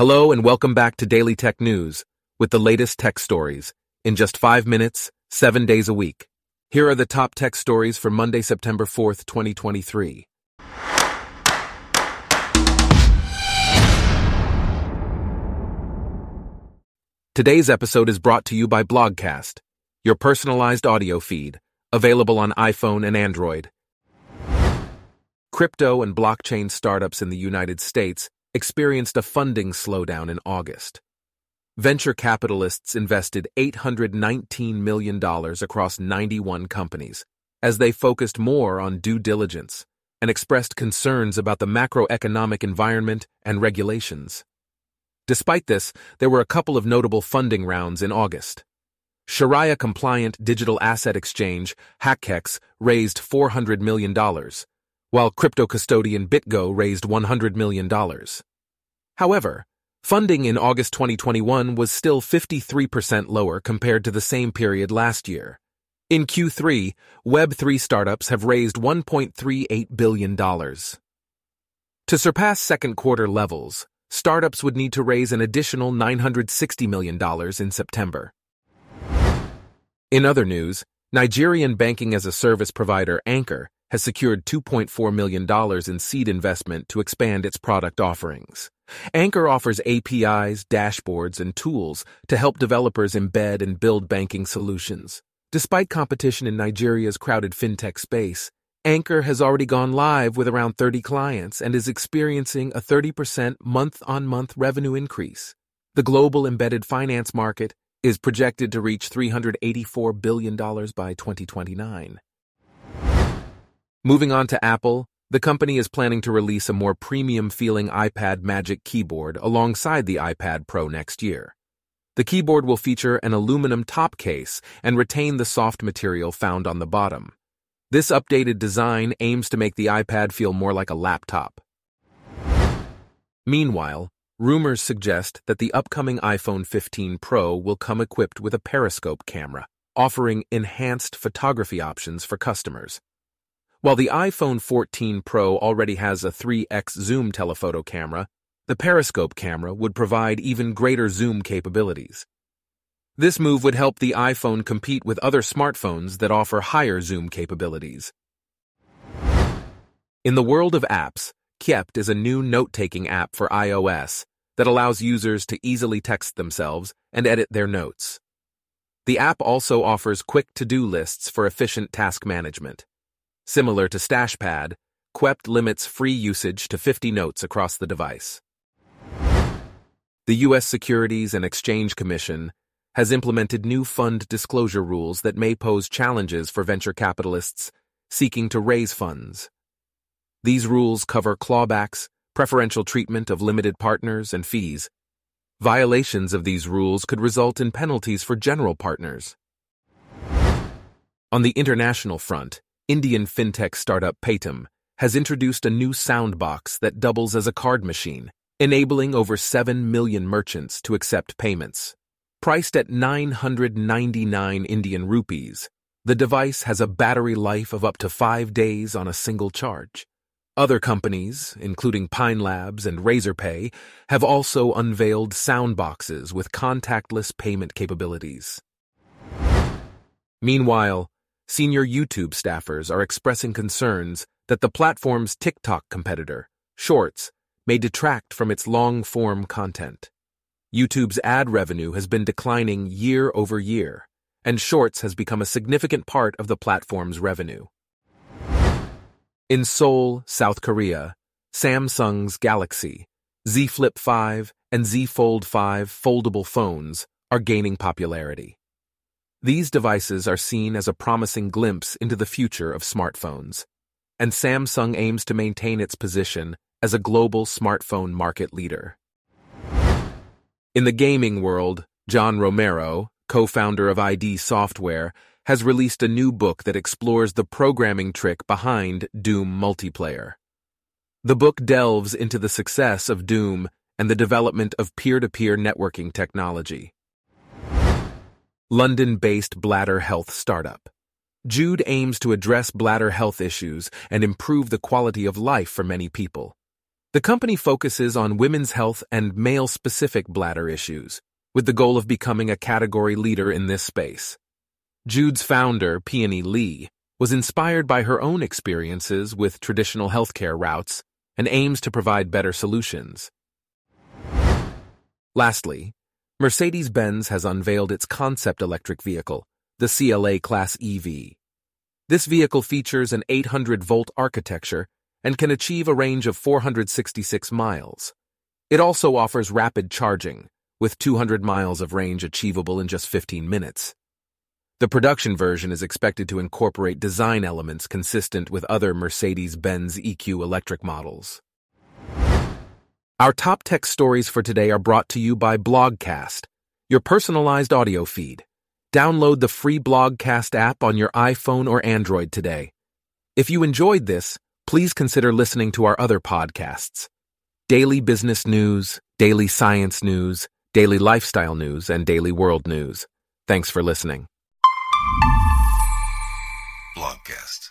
Hello and welcome back to Daily Tech News with the latest tech stories in just five minutes, seven days a week. Here are the top tech stories for Monday, September 4th, 2023. Today's episode is brought to you by Blogcast, your personalized audio feed, available on iPhone and Android. Crypto and blockchain startups in the United States experienced a funding slowdown in August. Venture capitalists invested $819 million across 91 companies as they focused more on due diligence and expressed concerns about the macroeconomic environment and regulations. Despite this, there were a couple of notable funding rounds in August. Sharia compliant digital asset exchange, HackEx, raised $400 million, while crypto custodian BitGo raised $100 million. However, funding in August 2021 was still 53% lower compared to the same period last year. In Q3, Web3 startups have raised $1.38 billion. To surpass second quarter levels, startups would need to raise an additional $960 million in September. In other news, Nigerian banking as a service provider Anchor has secured $2.4 million in seed investment to expand its product offerings. Anchor offers APIs, dashboards, and tools to help developers embed and build banking solutions. Despite competition in Nigeria's crowded fintech space, Anchor has already gone live with around 30 clients and is experiencing a 30% month on month revenue increase. The global embedded finance market is projected to reach $384 billion by 2029. Moving on to Apple, the company is planning to release a more premium feeling iPad Magic keyboard alongside the iPad Pro next year. The keyboard will feature an aluminum top case and retain the soft material found on the bottom. This updated design aims to make the iPad feel more like a laptop. Meanwhile, rumors suggest that the upcoming iPhone 15 Pro will come equipped with a periscope camera, offering enhanced photography options for customers. While the iPhone 14 Pro already has a 3x zoom telephoto camera, the periscope camera would provide even greater zoom capabilities. This move would help the iPhone compete with other smartphones that offer higher zoom capabilities. In the world of apps, Qept is a new note-taking app for iOS that allows users to easily text themselves and edit their notes. The app also offers quick to-do lists for efficient task management. Similar to StashPad, Qept limits free usage to 50 notes across the device. The U.S. Securities and Exchange Commission has implemented new fund disclosure rules that may pose challenges for venture capitalists seeking to raise funds. These rules cover clawbacks, preferential treatment of limited partners, and fees. Violations of these rules could result in penalties for general partners. On the international front, Indian fintech startup Paytm has introduced a new soundbox that doubles as a card machine, enabling over 7 million merchants to accept payments. Priced at 999 Indian rupees, the device has a battery life of up to five days on a single charge. Other companies, including Pine Labs and Razorpay, have also unveiled soundboxes with contactless payment capabilities. Meanwhile, senior YouTube staffers are expressing concerns that the platform's TikTok competitor, Shorts, may detract from its long form content. YouTube's ad revenue has been declining year over year, and Shorts has become a significant part of the platform's revenue. In Seoul, South Korea, Samsung's Galaxy, Z Flip 5, and Z Fold 5 foldable phones are gaining popularity. These devices are seen as a promising glimpse into the future of smartphones, and Samsung aims to maintain its position as a global smartphone market leader. In the gaming world, John Romero, co-founder of ID Software, has released a new book that explores the programming trick behind Doom multiplayer. The book delves into the success of Doom and the development of peer-to-peer networking technology. London-based bladder health startup. Jude aims to address bladder health issues and improve the quality of life for many people. The company focuses on women's health and male-specific bladder issues, with the goal of becoming a category leader in this space. Jude's founder, Peony Li, was inspired by her own experiences with traditional healthcare routes and aims to provide better solutions. Lastly, Mercedes-Benz has unveiled its concept electric vehicle, the CLA Class EV. This vehicle features an 800-volt architecture and can achieve a range of 466 miles. It also offers rapid charging, with 200 miles of range achievable in just 15 minutes. The production version is expected to incorporate design elements consistent with other Mercedes-Benz EQ electric models. Our top tech stories for today are brought to you by Blogcast, your personalized audio feed. Download the free Blogcast app on your iPhone or Android today. If you enjoyed this, please consider listening to our other podcasts Daily Business News, Daily Science News, Daily Lifestyle News, and Daily World News. Thanks for listening. Blogcast.